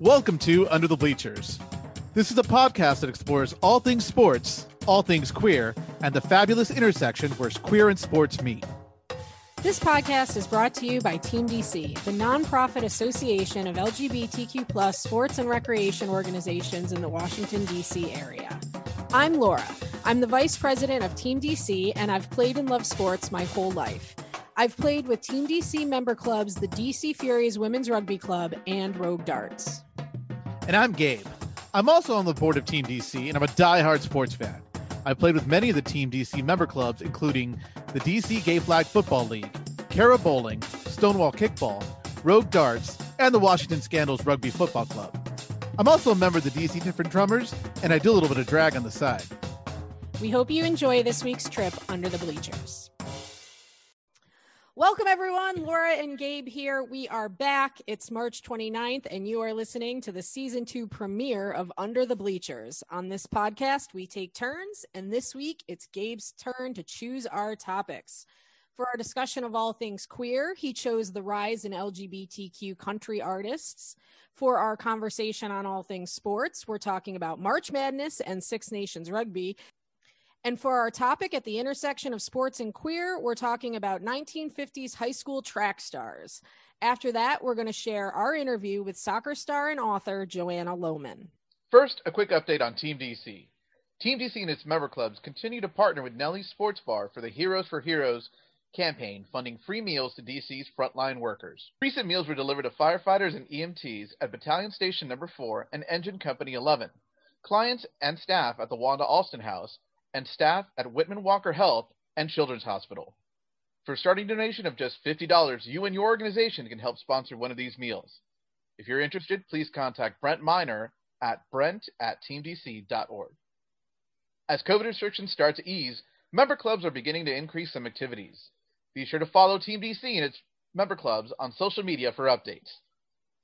Welcome to Under the Bleachers. This is a podcast that explores all things sports, all things queer, and the fabulous intersection where queer and sports meet. This podcast is brought to you by Team DC, the nonprofit association of LGBTQ plus sports and recreation organizations in the Washington, D.C. area. I'm Laura. I'm the vice president of Team DC, and I've played and loved sports my whole life. I've played with Team DC member clubs, the DC Furies Women's Rugby Club, and Rogue Darts. And I'm Gabe. I'm also on the board of Team DC, and I'm a die-hard sports fan. I've played with many of the Team DC member clubs, including the DC Gay Flag Football League, Cara Bowling, Stonewall Kickball, Rogue Darts, and the Washington Scandals Rugby Football Club. I'm also a member of the DC Different Drummers, and I do a little bit of drag on the side. We hope you enjoy this week's trip under the bleachers. Welcome, everyone. Laura and Gabe here. We are back. It's March 29th, and you are listening to the season two premiere of Under the Bleachers. On this podcast, we take turns, and this week it's Gabe's turn to choose our topics. For our discussion of all things queer, he chose the rise in LGBTQ country artists. For our conversation on all things sports, we're talking about March Madness and Six Nations Rugby. And for our topic at the intersection of sports and queer, we're talking about 1950s high school track stars. After that, we're going to share our interview with soccer star and author Joanna Lohman. First, a quick update on Team DC. Team DC and its member clubs continue to partner with Nellie's Sports Bar for the Heroes for Heroes campaign funding free meals to DC's frontline workers. Recent meals were delivered to firefighters and EMTs at Battalion Station Number 4 and Engine Company 11, clients and staff at the Wanda Alston House, and staff at Whitman Walker Health and Children's Hospital. For a starting donation of just $50, you and your organization can help sponsor one of these meals. If you're interested, please contact Brent Miner at brent at teamdc.org. As COVID restrictions start to ease, member clubs are beginning to increase some activities. Be sure to follow Team DC and its member clubs on social media for updates.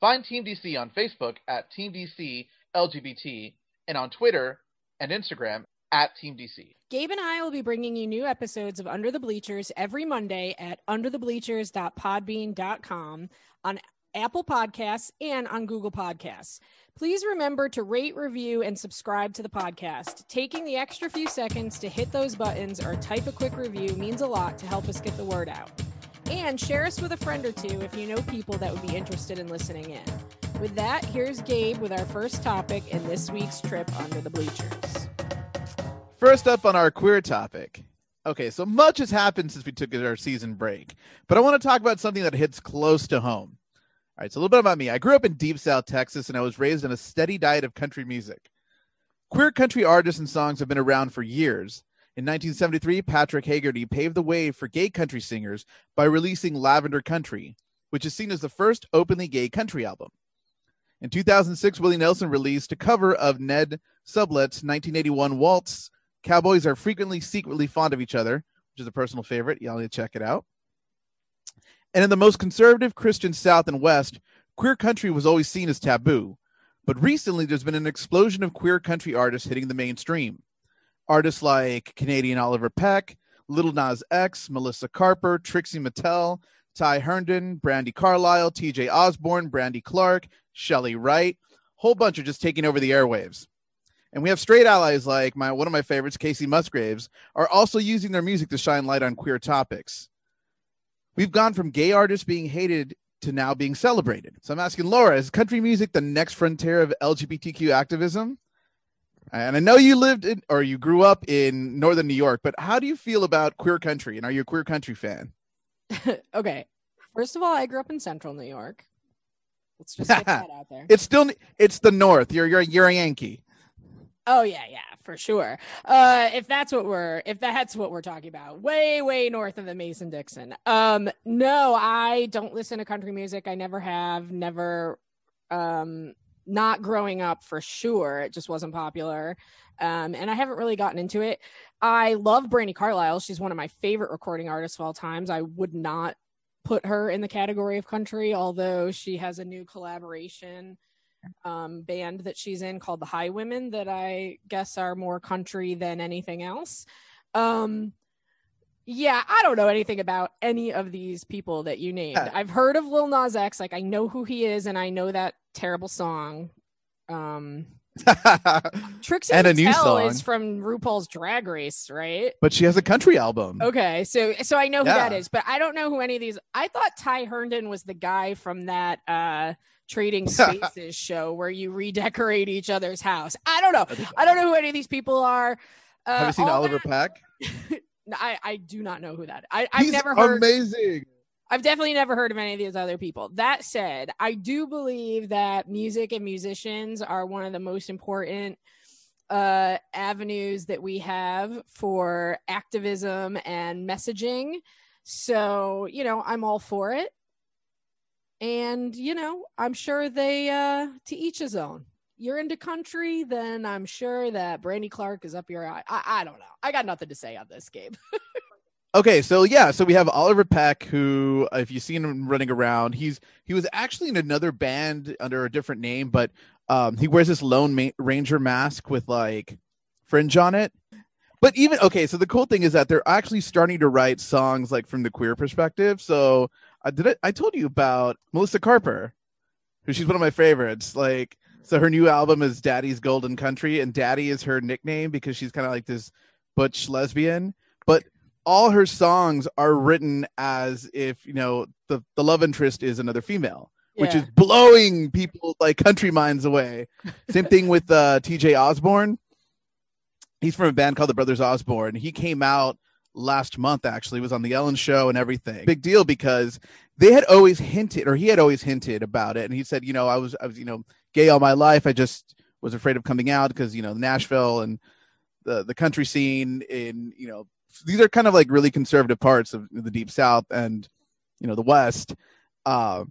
Find Team DC on Facebook at Team DC LGBT and on Twitter and Instagram at Team DC. Gabe and I will be bringing you new episodes of Under the Bleachers every Monday at underthebleachers.podbean.com on Apple Podcasts and on Google Podcasts. Please remember to rate, review, and subscribe to the podcast. Taking the extra few seconds to hit those buttons or type a quick review means a lot to help us get the word out. And share us with a friend or two if you know people that would be interested in listening in. With that, here's Gabe with our first topic in this week's trip under the bleachers. First up on our queer topic. Okay, so much has happened since we took our season break, but I want to talk about something that hits close to home. All right, so a little bit about me. I grew up in Deep South Texas and I was raised on a steady diet of country music. Queer country artists and songs have been around for years. In 1973, Patrick Haggerty paved the way for gay country singers by releasing Lavender Country, which is seen as the first openly gay country album. In 2006, Willie Nelson released a cover of Ned Sublette's 1981 waltz, Cowboys Are Frequently Secretly Fond of Each Other, which is a personal favorite. Y'all need to check it out. And in the most conservative Christian South and West, queer country was always seen as taboo. But recently, there's been an explosion of queer country artists hitting the mainstream. Artists like Canadian Orville Peck, Little Nas X, Melissa Carper, Trixie Mattel, Ty Herndon, Brandi Carlile, TJ Osborne, Brandy Clark, Chely Wright, whole bunch are just taking over the airwaves. And we have straight allies like my one of my favorites, Kacey Musgraves, are also using their music to shine light on queer topics. We've gone from gay artists being hated to now being celebrated. So I'm asking Laura, is country music the next frontier of LGBTQ activism? And I know you lived in or you grew up in northern New York, but how do you feel about queer country? And are you a queer country fan? okay. First of all, I grew up in central New York. Let's just get that out there. It's still it's the north. You're you're you're a Yankee. Oh yeah, yeah, for sure. Uh, if that's what we're if that's what we're talking about, way way north of the Mason Dixon. Um, no, I don't listen to country music. I never have, never. Um, not growing up for sure. It just wasn't popular. Um, and I haven't really gotten into it. I love Brandi Carlile. She's one of my favorite recording artists of all times. I would not put her in the category of country, although she has a new collaboration um, band that she's in called the Highwomen that I guess are more country than anything else. Um, Yeah, I don't know anything about any of these people that you named. Yeah. I've heard of Lil Nas X, like I know who he is, and I know that terrible song. Um, Trixie And a new song. is from RuPaul's Drag Race, right? but she has a country album. Okay, so so I know who that Yeah. is, but I don't know who any of these. I thought Ty Herndon was the guy from that uh Trading Spaces show where you redecorate each other's house. I don't know. I don't know who any of these people are. Uh, Have you seen Orville that- Peck? I I do not know who that. I I've He's never heard. amazing. I've definitely never heard of any of these other people. That said, I do believe that music and musicians are one of the most important uh, avenues that we have for activism and messaging. So, you know, I'm all for it. And, you know, I'm sure they, uh, to each his own. You're into country, then I'm sure that Brandy Clark is up your eye. I, I don't know. I got nothing to say on this, Gabe Okay, so yeah, so we have Orville Peck, who, if you've seen him running around, he's he was actually in another band under a different name, but um, he wears this Lone Ma- Ranger mask with like fringe on it. But even okay, so the cool thing is that they're actually starting to write songs like from the queer perspective. So I did it. I told you about Melissa Carper, who she's one of my favorites. Like, so her new album is Daddy's Golden Country, and Daddy is her nickname because she's kind of like this butch lesbian. But all her songs are written as if you know the the love interest is another female which is blowing people like country minds away same thing with uh tj osborne he's from a band called the brothers osborne he came out last month actually was on the ellen show and everything. Big deal because they had always hinted or he had always hinted about it. And he said you know i was i was you know gay all my life. I just was afraid of coming out because you know nashville and the the country scene in you know these are kind of like really conservative parts of the deep south and you know the west. Uh,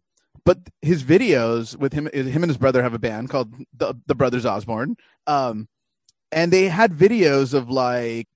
but his videos with him him and his brother have a band called the, the brothers osborne. Um, and they had videos of like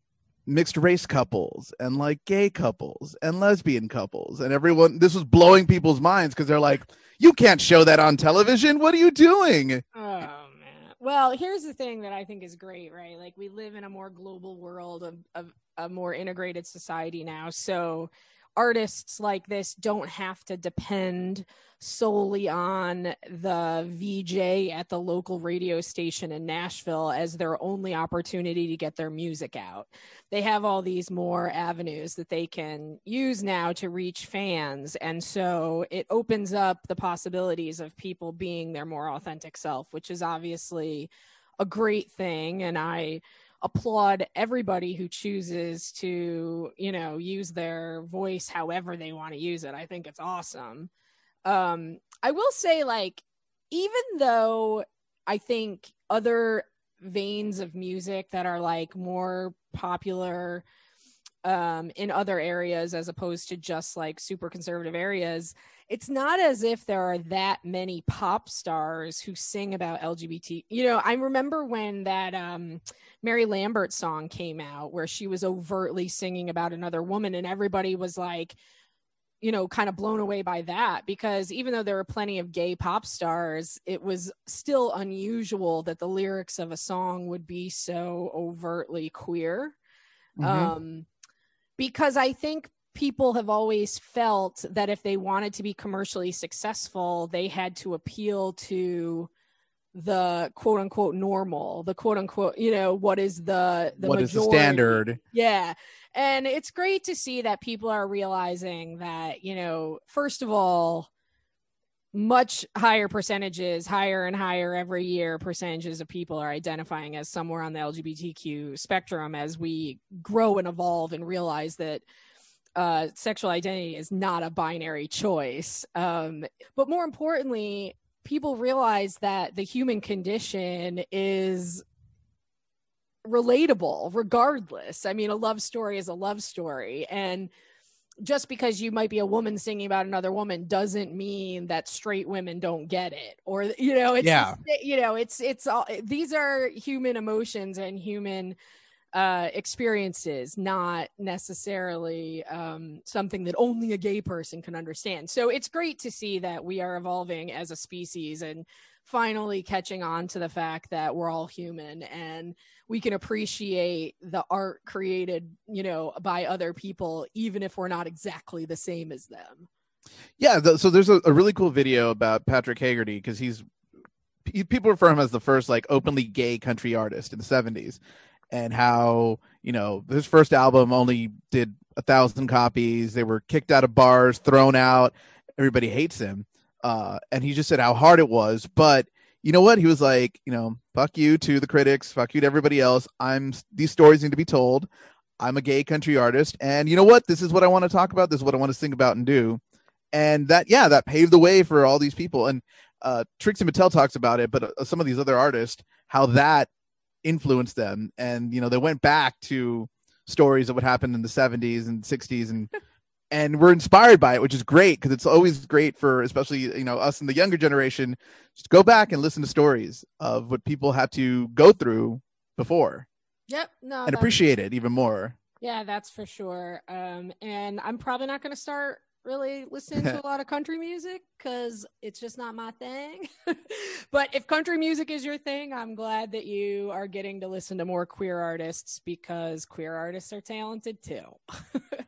mixed race couples and like gay couples and lesbian couples and everyone this was blowing people's minds because they're like you can't show that on television what are you doing Oh man. Well, here's the thing that I think is great, right? Like we live in a more global world of, of a more integrated society now. So artists like this don't have to depend solely on the VJ at the local radio station in Nashville as their only opportunity to get their music out. They have all these more avenues that they can use now to reach fans. And so it opens up the possibilities of people being their more authentic self, which is obviously a great thing. And I applaud everybody who chooses to, you know, use their voice however they want to use it. I think it's awesome. Um, I will say, like, even though I think other veins of music that are like more popular um, in other areas as opposed to just like super conservative areas, it's not as if there are that many pop stars who sing about LGBT. You know, I remember when that um, Mary Lambert song came out where she was overtly singing about another woman, and everybody was like, you know, kind of blown away by that because even though there were plenty of gay pop stars, it was still unusual that the lyrics of a song would be so overtly queer. Mhm. Um, because I think people have always felt that if they wanted to be commercially successful, they had to appeal to the quote unquote normal, the quote unquote, you know, what is the the what is the standard Yeah. And it's great to see that people are realizing that, you know, first of all, much higher percentages, higher and higher every year, percentages of people are identifying as somewhere on the LGBTQ spectrum as we grow and evolve and realize that uh, sexual identity is not a binary choice. Um, but more importantly, people realize that the human condition is relatable regardless. I mean, a love story is a love story. And just because you might be a woman singing about another woman doesn't mean that straight women don't get it or you know it's Yeah. you know it's it's all these are human emotions and human uh, experiences, not necessarily um, something that only a gay person can understand. So it's great to see that we are evolving as a species and finally catching on to the fact that we're all human and we can appreciate the art created, you know, by other people, even if we're not exactly the same as them. Yeah, so there's a, a, really cool video about Patrick Haggerty because he's people refer him as the first like openly gay country artist in the 70s and how you know his first album only did a thousand copies they were kicked out of bars thrown out everybody hates him uh, and he just said how hard it was but you know what? He was like you know fuck you to the critics fuck you to everybody else. I'm these stories need to be told. I'm a gay country artist. And you know what? This is what i want to talk about. This is what i want to sing about and do. And that yeah that paved the way for all these people. And uh, Trixie Mattel talks about it, but uh, some of these other artists, how that influenced them, and you know they went back to stories of what happened in the 70s and 60s, and and we're inspired by it, which is great because it's always great for especially you know us in the younger generation, just go back and listen to stories of what people had to go through before. Yep, no, and appreciate it even more. Yeah, that's for sure. Um, and I'm probably not going to start really listening to a lot of country music because it's just not my thing. but if country music is your thing, I'm glad that you are getting to listen to more queer artists because queer artists are talented too.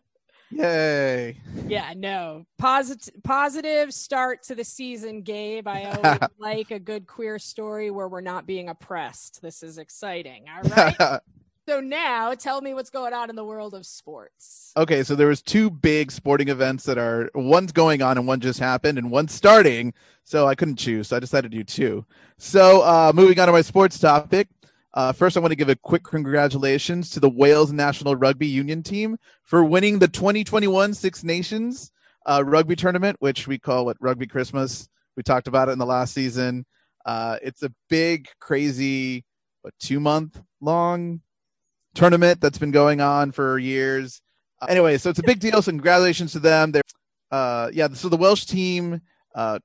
Yay. Yeah, no. Positive positive start to the season, Gabe. I always like a good queer story where we're not being oppressed. This is exciting. All right. So now tell me what's going on in the world of sports. Okay, so there was two big sporting events that are one's going on and one just happened and one's starting. So I couldn't choose, so I decided to do two. So uh, moving on to my sports topic. Uh, first, I want to give a quick congratulations to the Wales National Rugby Union team for winning the 2021 Six Nations uh, rugby tournament, which we call what Rugby Christmas. We talked about it in the last season. Uh, it's a big, crazy, what two month long tournament that's been going on for years. Uh, anyway, so it's a big deal. So congratulations to them. They're, uh, yeah. So the Welsh team uh,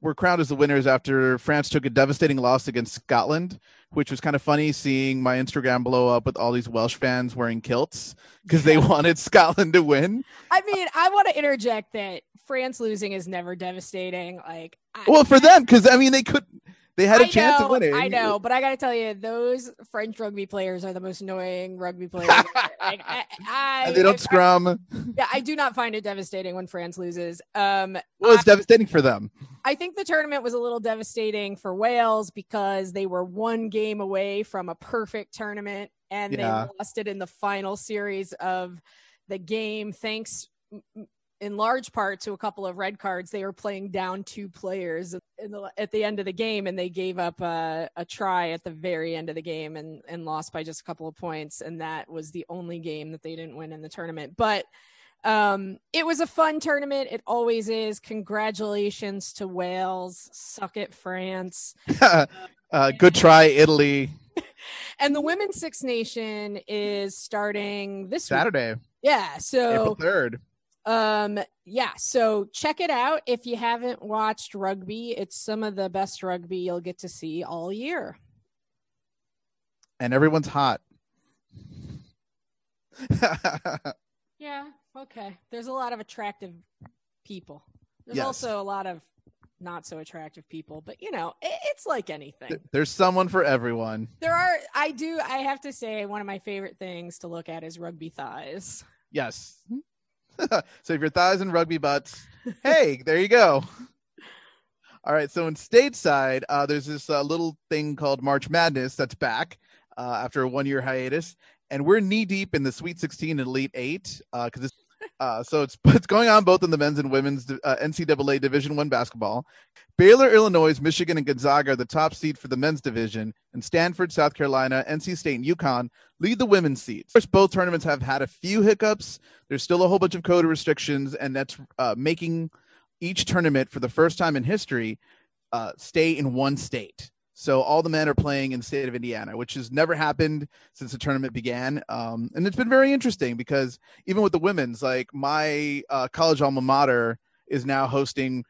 were crowned as the winners after France took a devastating loss against Scotland, which was kind of funny seeing my Instagram blow up with all these Welsh fans wearing kilts because they wanted Scotland to win. I mean, I want to interject that France losing is never devastating. Like, I, well, for them, because I mean, they could they had a I chance know, of winning. I know, but I got to tell you, those French rugby players are the most annoying rugby players. like, I, I, they don't scrum. yeah, I do not find it devastating when France loses. Um, well, it's devastating for them. I think the tournament was a little devastating for Wales because they were one game away from a perfect tournament and yeah. they lost it in the final series of the game. Thanks in large part to a couple of red cards. They were playing down two players the, at the end of the game, and they gave up a, a, try at the very end of the game and, and lost by just a couple of points. And that was the only game that they didn't win in the tournament. But um, it was a fun tournament. It always is. Congratulations to Wales. Suck it, France. uh, good try, Italy. and the Women's Six Nation is starting this Saturday. Week. Yeah. So April 3rd um yeah so check it out. If you haven't watched rugby it's some of the best rugby you'll get to see all year. And everyone's hot. Yeah okay. There's a lot of attractive people. There's yes. also a lot of not so attractive people but you know it, it's like anything. There's someone for everyone. There are i do i have to say one of my favorite things to look at is rugby thighs. Yes so if your thighs and rugby butts, hey, there you go. All right. So in stateside, uh, there's this uh, little thing called March Madness that's back uh, after a one year hiatus. And we're knee deep in the Sweet 16 and Elite Eight because uh, so it's it's going on both in the men's and women's uh, NCAA Division One basketball. Baylor, Illinois, Michigan, and Gonzaga are the top seed for the men's division, and Stanford, South Carolina, NC State, and UConn lead the women's seeds. Of course, both tournaments have had a few hiccups. There's still a whole bunch of code restrictions, and that's uh, making each tournament for the first time in history uh, stay in one state. So all the men are playing in the state of Indiana, which has never happened since the tournament began. Um, and it's been very interesting because even with the women's, like my uh, college alma mater is now hosting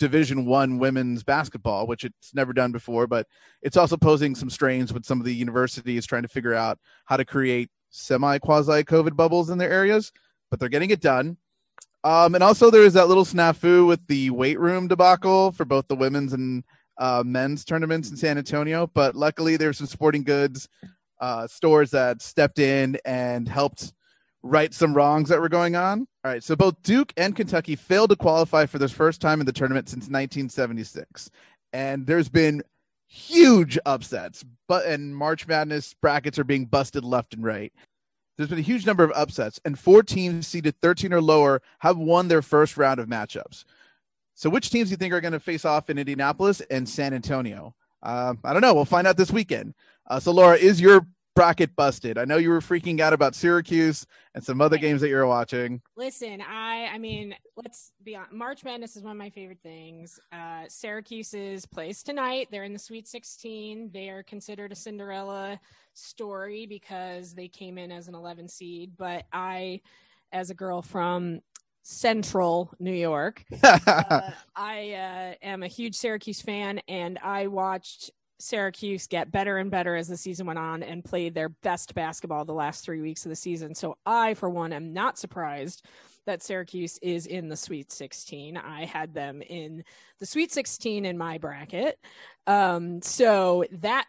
Division One women's basketball, which it's never done before, but it's also posing some strains with some of the universities trying to figure out how to create semi quasi COVID bubbles in their areas. But they're getting it done. Um, and also there is that little snafu with the weight room debacle for both the women's and uh, men's tournaments in San Antonio. But luckily, there's some sporting goods uh, stores that stepped in and helped right some wrongs that were going on. All right, so both Duke and Kentucky failed to qualify for their first time in the tournament since 1976, and there's been huge upsets. But and March Madness brackets are being busted left and right. There's been a huge number of upsets, and four teams seeded 13 or lower have won their first round of matchups. So, which teams do you think are going to face off in Indianapolis and San Antonio? Uh, I don't know. We'll find out this weekend. Uh, so, Laura, is your bracket busted? I know you were freaking out about Syracuse and some other games that you're watching. Listen, I, I mean, let's be honest. March Madness is one of my favorite things. Uh, Syracuse's plays tonight. They're in the Sweet 16. They are considered a Cinderella story because they came in as an 11 seed. But I, as a girl from Central New York. uh, I uh, am a huge Syracuse fan, and I watched Syracuse get better and better as the season went on and played their best basketball the last three weeks of the season. So I, for one, am not surprised that Syracuse is in the Sweet 16. I had them in the Sweet 16 in my bracket. Um, so that,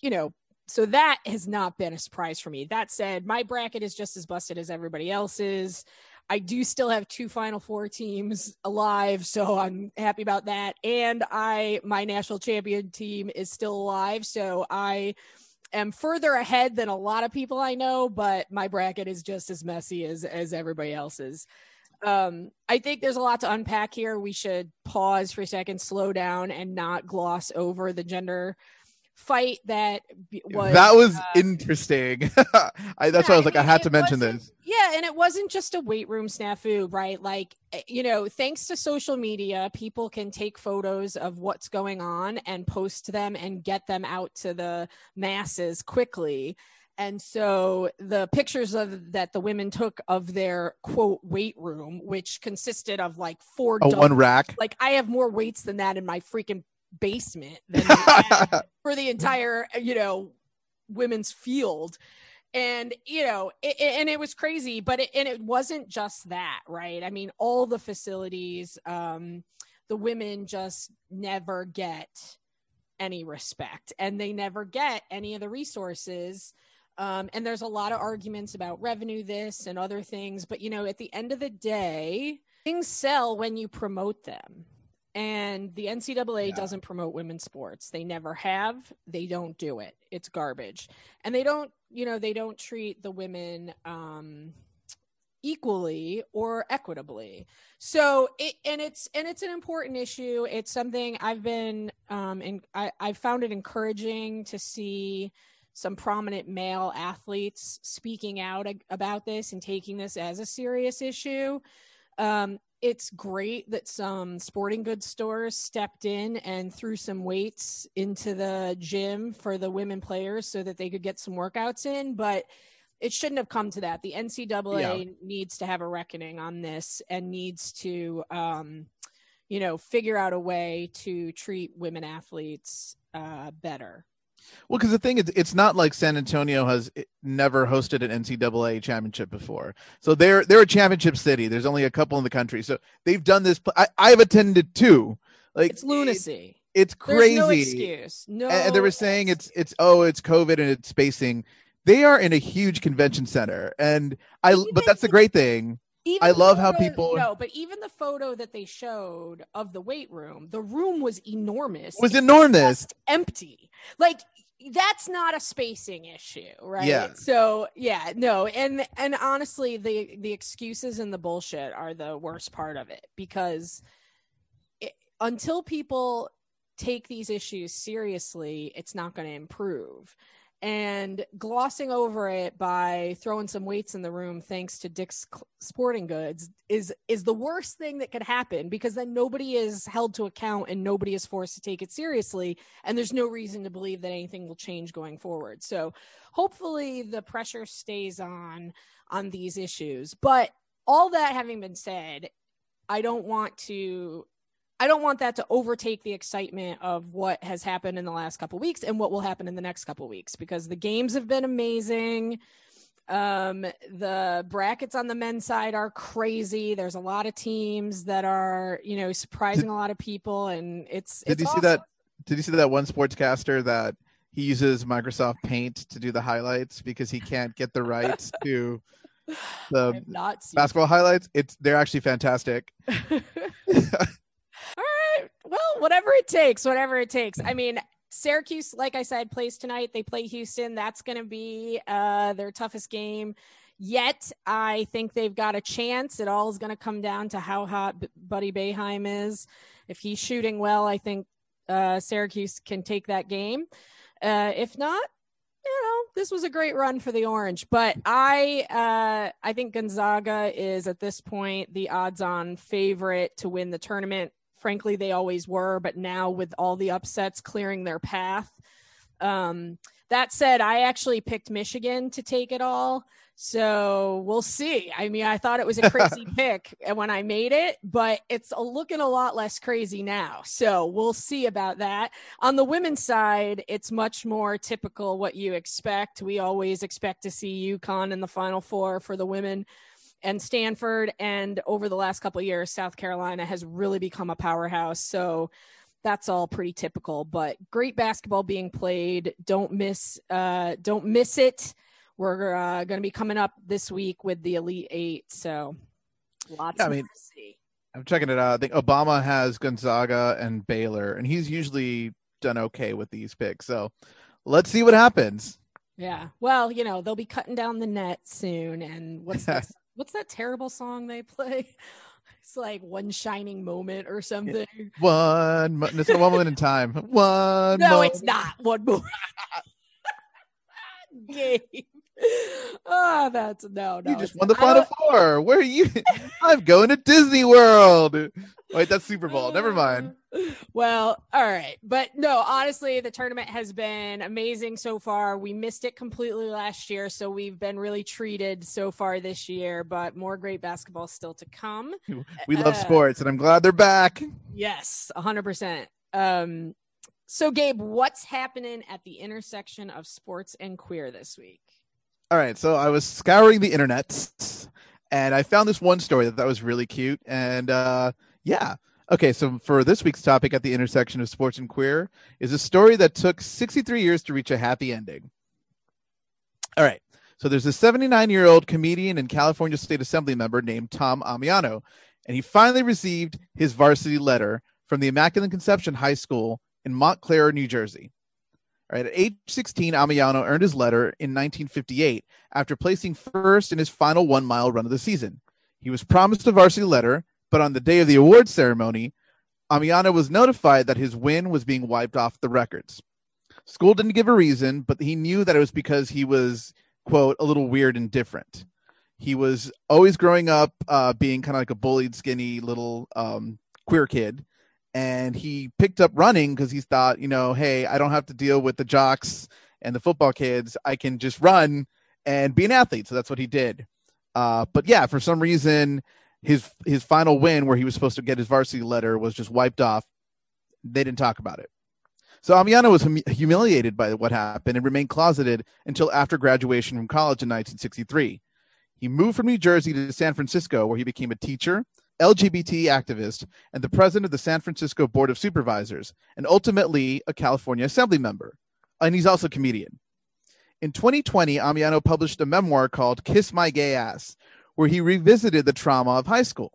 you know, so that has not been a surprise for me. That said, my bracket is just as busted as everybody else's. I do still have two Final Four teams alive, so I'm happy about that. And I, my national champion team is still alive, so I am further ahead than a lot of people I know, but my bracket is just as messy as as everybody else's. Um, I think there's a lot to unpack here. We should pause for a second, slow down, and not gloss over the gender fight that was that was uh, interesting. I, that's yeah, why i was like i, had to mention this. Yeah and it wasn't just a weight room snafu right? Like eh, you know thanks to social media people can take photos of what's going on and post them and get them out to the masses quickly. And so the pictures of that the women took of their quote weight room which consisted of like four oh, one rack? like i have more weights than that in my freaking basement for the entire you know women's field. And you know it, and it was crazy but it, and it wasn't just that right? I mean all the facilities um the women just never get any respect and they never get any of the resources. Um, and there's a lot of arguments about revenue this and other things but you know at the end of the day things sell when you promote them and the NCAA yeah. doesn't promote women's sports. They never have. They don't do it. It's garbage. And they don't, you know, they don't treat the women um, equally or equitably. So it and it's and it's an important issue. It's something I've been um and I I found it encouraging to see some prominent male athletes speaking out about this and taking this as a serious issue. Um, it's great that some sporting goods stores stepped in and threw some weights into the gym for the women players so that they could get some workouts in but it shouldn't have come to that the ncaa yeah. needs to have a reckoning on this and needs to um, you know figure out a way to treat women athletes uh, better well, because the thing is, it's not like San Antonio has eh, never hosted an NCAA championship before. So they're they're a championship city. There's only a couple in the country, so they've done this. I, I've attended two. Like it's lunacy. It, it's crazy. There's no excuse. No. And they were saying it's it's oh it's COVID and it's spacing. They are in a huge convention center, and I. But that's the great thing. I love how people no, but even the photo that they showed of the weight room, the room was enormous. Was enormous, empty. Like that's not a spacing issue right yeah so yeah no and and honestly the the excuses and the bullshit are the worst part of it because it, until people take these issues seriously it's not going to improve and glossing over it by throwing some weights in the room thanks to Dick's Sporting Goods is is the worst thing that could happen because then nobody is held to account and nobody is forced to take it seriously and there's no reason to believe that anything will change going forward. So hopefully the pressure stays on on these issues. But all that having been said, I don't want to I don't want that to overtake the excitement of what has happened in the last couple weeks and what will happen in the next couple weeks because the games have been amazing. Um, the brackets on the men's side are crazy. There's a lot of teams that are, you know, surprising a lot of people, and it's. Did it's you awesome. see that? Did you see that one sportscaster that he uses Microsoft Paint to do the highlights because he can't get the rights to the basketball highlights? It's they're actually fantastic. Well, whatever it takes, whatever it takes. I mean, Syracuse, like I said, plays tonight. They play Houston. That's going to be uh, their toughest game yet. I think they've got a chance. It all is going to come down to how hot Buddy Boeheim is. If he's shooting well, I think uh, Syracuse can take that game. Uh, if not, you know, this was a great run for the Orange, but I uh, I think Gonzaga is at this point the odds-on favorite to win the tournament. Frankly, they always were, but now with all the upsets clearing their path. Um, that said, I actually picked Michigan to take it all. So we'll see. I mean, I thought it was a crazy pick when I made it, but it's looking a lot less crazy now. So we'll see about that. On the women's side, it's much more typical what you expect. We always expect to see UConn in the final four for the women and Stanford. And over the last couple of years, South Carolina has really become a powerhouse. So that's all pretty typical, but great basketball being played. Don't miss, uh, don't miss it. We're uh, going to be coming up this week with the Elite Eight. So lots Yeah, I mean- to see. I'm checking it out. I think Obama has Gonzaga and Baylor, and he's usually done okay with these picks. So let's see what happens. Yeah. Well, you know, they'll be cutting down the net soon. And what's that? What's that terrible song they play? It's like one shining moment or something. One, mo- it's a one moment in time. One. No, mo- it's not. One more. Gabe. Oh, that's no, no. You just won the final four. Where are you? I'm going to Disney World. Wait, that's Super Bowl. Never mind. Well, all right. But no, honestly, the tournament has been amazing so far. We missed it completely last year, so we've been really treated so far this year, but more great basketball still to come. We love Uh, sports, and I'm glad they're back. Yes, 100%. Um so Gabe, what's happening at the intersection of sports and queer this week? All right, so I was scouring the internet, and I found this one story that that was really cute, and uh, yeah. Okay, so for this week's topic at the intersection of sports and queer is a story that took 63 years to reach a happy ending. All right, so there's a 79 year old comedian and California State Assembly member named Tom Ammiano, and he finally received his varsity letter from the Immaculate Conception High School in Montclair, New Jersey. All right, at age 16, Ammiano earned his letter in 1958 after placing first in his final one mile run of the season. He was promised a varsity letter, but on the day of the award ceremony, Ammiano was notified that his win was being wiped off the records. School didn't give a reason, but he knew that it was because he was, quote, a little weird and different. He was always growing up uh, being kind of like a bullied, skinny little um, queer kid. And he picked up running because he thought, you know, hey, I don't have to deal with the jocks and the football kids. I can just run and be an athlete. So that's what he did. Uh, but yeah, for some reason, his his final win, where he was supposed to get his varsity letter, was just wiped off. They didn't talk about it. So Ammiano was hum- humiliated by what happened and remained closeted until after graduation from college in 1963. He moved from New Jersey to San Francisco, where he became a teacher, LGBT activist, and the president of the San Francisco Board of Supervisors, and ultimately a California Assembly member. And he's also a comedian. In 2020, Ammiano published a memoir called Kiss My Gay Ass, where he revisited the trauma of high school.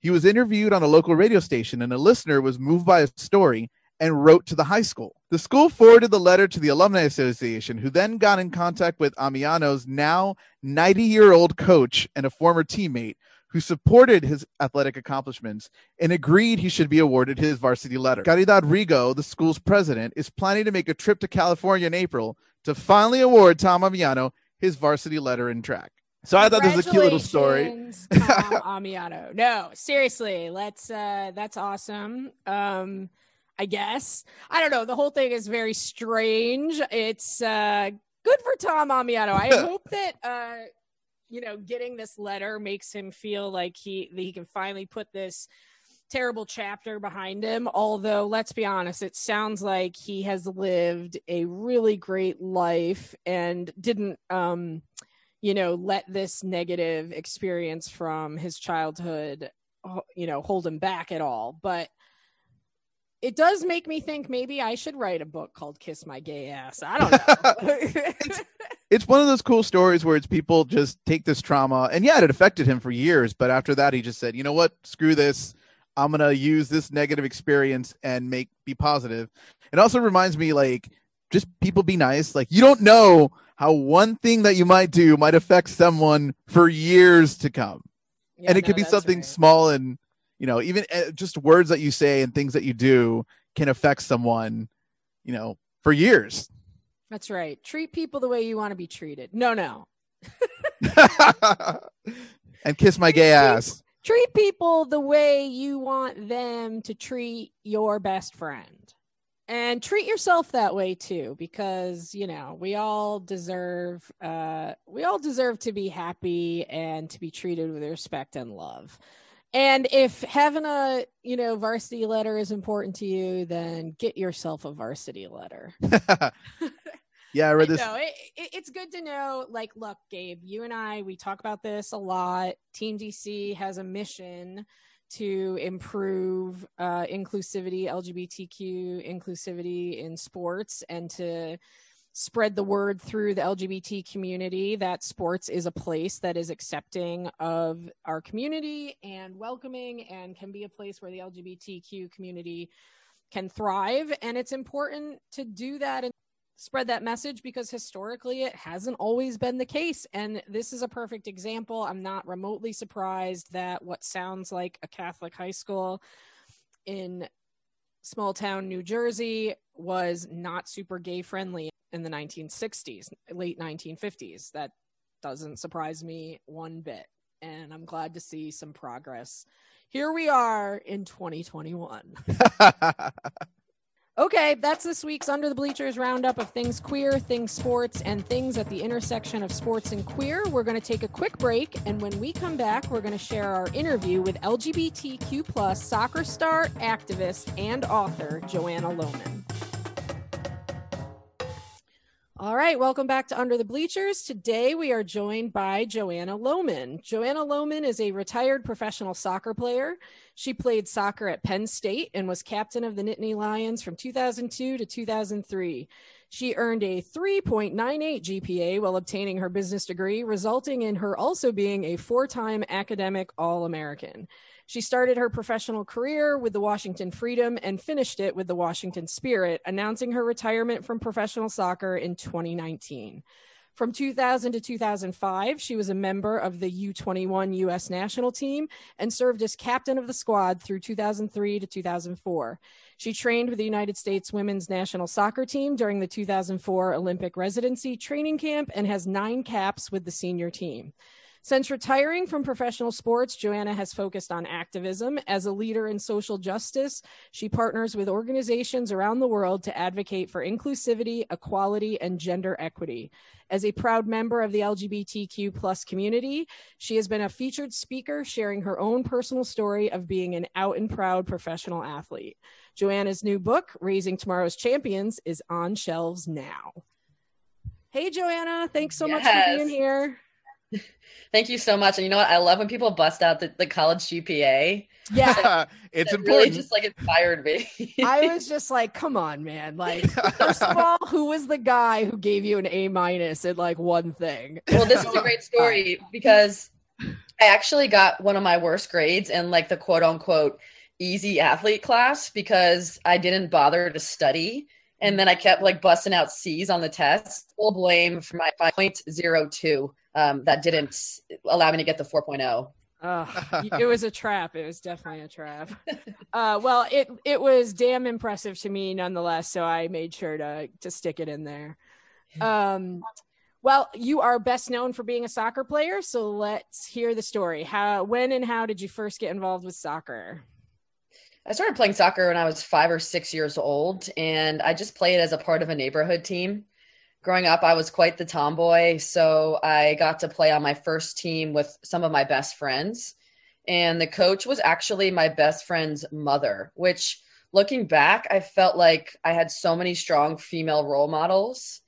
He was interviewed on a local radio station, and a listener was moved by his story and wrote to the high school. The school forwarded the letter to the Alumni Association, who then got in contact with Ammiano's now 90 year old coach and a former teammate who supported his athletic accomplishments and agreed he should be awarded his varsity letter. Caridad Rigo, the school's president, is planning to make a trip to California in April to finally award Tom Ammiano his varsity letter in track. So I thought this was a cute little story. Tom Ammiano. No, seriously, let's uh that's awesome. Um I guess. I don't know. The whole thing is very strange. It's uh good for Tom Ammiano. I hope that uh you know, getting this letter makes him feel like he that he can finally put this terrible chapter behind him. Although, let's be honest, it sounds like he has lived a really great life and didn't, um, you know, let this negative experience from his childhood, you know, hold him back at all. But it does make me think maybe I should write a book called Kiss My Gay Ass. I don't know. it's, it's, one of those cool stories where it's people just take this trauma and yeah, it affected him for years. But after that, he just said, you know what? Screw this. I'm going to use this negative experience and make be positive. It also reminds me like just people be nice. Like you don't know how one thing that you might do might affect someone for years to come. Yeah, and it no, could be something right. small and you know even uh, just words that you say and things that you do can affect someone you know for years. That's right. Treat people the way you want to be treated. No no. And kiss my gay ass. treat people the way you want them to treat your best friend and treat yourself that way too because you know we all deserve uh we all deserve to be happy and to be treated with respect and love and if having a you know varsity letter is important to you, then get yourself a varsity letter. yeah, I read this. it, it, it's good to know. Like, look, Gabe, you and I we talk about this a lot. Team DC has a mission to improve uh, inclusivity, LGBTQ inclusivity in sports, and to spread the word through the LGBT community that sports is a place that is accepting of our community and welcoming and can be a place where the LGBTQ community can thrive. And it's important to do that and spread that message because historically it hasn't always been the case. And this is a perfect example. I'm not remotely surprised that what sounds like a Catholic high school in small town New Jersey was not super gay friendly in the 1960s, late 1950s. That doesn't surprise me one bit. And I'm glad to see some progress. Here we are in 2021. okay, that's this week's Under the Bleachers roundup of things queer, things sports, and things at the intersection of sports and queer. We're going to take a quick break. And when we come back, we're going to share our interview with LGBTQ plus soccer star, activist, and author Joanna Lohman. All right, welcome back to Under the Bleachers. Today we are joined by Joanna Lohman. Joanna Lohman is a retired professional soccer player. She played soccer at Penn State and was captain of the Nittany Lions from 2002 to 2003. She earned a 3.98 GPA while obtaining her business degree, resulting in her also being a four time academic All American. She started her professional career with the Washington Freedom and finished it with the Washington Spirit, announcing her retirement from professional soccer in 2019. From 2000 to 2005, she was a member of the U21 U.S. national team and served as captain of the squad through 2003 to 2004. She trained with the United States women's national soccer team during the 2004 Olympic residency training camp and has nine caps with the senior team. Since retiring from professional sports, Joanna has focused on activism. As a leader in social justice, she partners with organizations around the world to advocate for inclusivity, equality, and gender equity. As a proud member of the LGBTQ plus community, she has been a featured speaker sharing her own personal story of being an out and proud professional athlete. Joanna's new book, Raising Tomorrow's Champions, is on shelves now. Hey, Joanna, thanks so yes. much for being here. Thank you so much. And you know what? I love when people bust out the, the college GPA. Yeah. it's it important. really just like inspired me. I was just like, come on, man. Like, first of all, who was the guy who gave you an A minus in like one thing? Well, this is a great story because I actually got one of my worst grades in like the quote unquote easy athlete class because I didn't bother to study. And then I kept like busting out C's on the test. Full blame for my 5.02 um, that didn't allow me to get the 4.0. Uh, it was a trap. It was definitely a trap. Uh, well, it it was damn impressive to me nonetheless. So I made sure to to stick it in there. Um, well, you are best known for being a soccer player. So let's hear the story. How, when, and how did you first get involved with soccer? I started playing soccer when I was five or six years old, and I just played as a part of a neighborhood team growing up, I was quite the tomboy. So I got to play on my first team with some of my best friends. and the coach was actually my best friend's mother, which looking back, I felt like I had so many strong female role models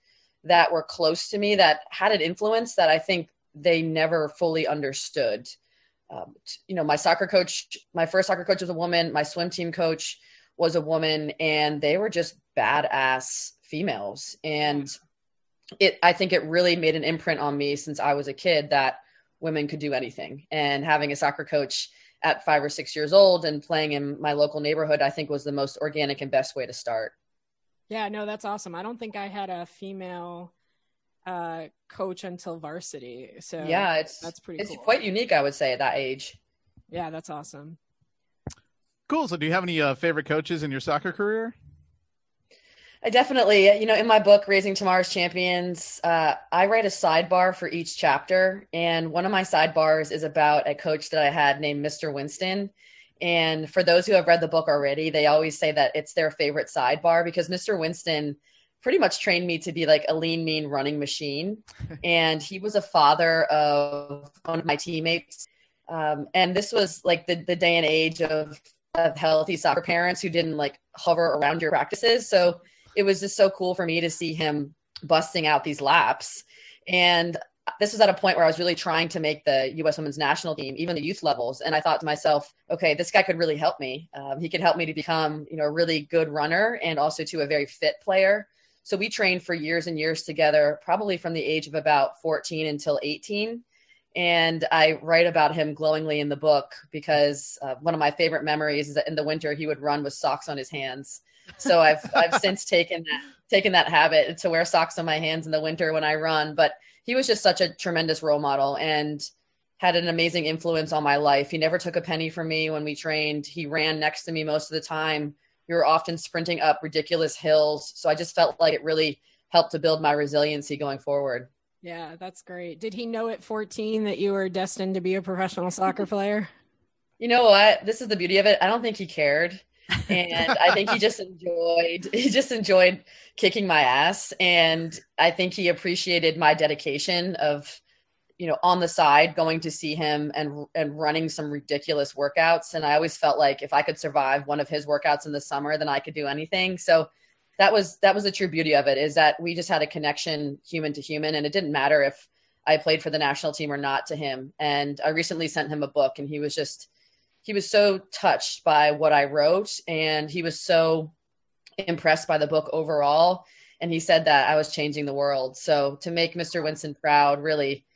that were close to me that had an influence that I think they never fully understood. Um, you know, my soccer coach, my first soccer coach was a woman, my swim team coach was a woman, and they were just badass females. And it, I think it really made an imprint on me since I was a kid that women could do anything. And having a soccer coach at five or six years old and playing in my local neighborhood, I think was the most organic and best way to start. Yeah, no, that's awesome. I don't think I had a female uh, coach until varsity. So yeah, it's that's pretty. It's cool. quite unique, I would say, at that age. Yeah, that's awesome. Cool. So, do you have any uh, favorite coaches in your soccer career? I definitely, you know, in my book, Raising Tomorrow's Champions, uh, I write a sidebar for each chapter. And one of my sidebars is about a coach that I had named Mr. Winston. And for those who have read the book already, they always say that it's their favorite sidebar because Mr. Winston pretty much trained me to be like a lean, mean running machine. and he was a father of one of my teammates. Um, and this was like the, the day and age of, of healthy soccer parents who didn't like hover around your practices. So it was just so cool for me to see him busting out these laps. And this was at a point where I was really trying to make the U.S. women's national team, even the youth levels. And I thought to myself, okay, this guy could really help me. Um, he could help me to become, you know, a really good runner and also to a very fit player. So we trained for years and years together, probably from the age of about 14 until 18. And I write about him glowingly in the book because uh, one of my favorite memories is that in the winter he would run with socks on his hands. So I've I've since taken that taken that habit to wear socks on my hands in the winter when I run. But he was just such a tremendous role model and had an amazing influence on my life. He never took a penny from me when we trained. He ran next to me most of the time. We were often sprinting up ridiculous hills. So I just felt like it really helped to build my resiliency going forward. Yeah, that's great. Did he know at 14 that you were destined to be a professional soccer player? You know what? This is the beauty of it. I don't think he cared and I think he just enjoyed he just enjoyed kicking my ass. And I think he appreciated my dedication of you know on the side going to see him and and running some ridiculous workouts. And I always felt like if I could survive one of his workouts in the summer then I could do anything. So that was that was the true beauty of it is that we just had a connection human to human. And it didn't matter if I played for the national team or not to him. And I recently sent him a book and he was just he was so touched by what I wrote and he was so impressed by the book overall. And he said that I was changing the world. So to make Mr. Winston proud, really,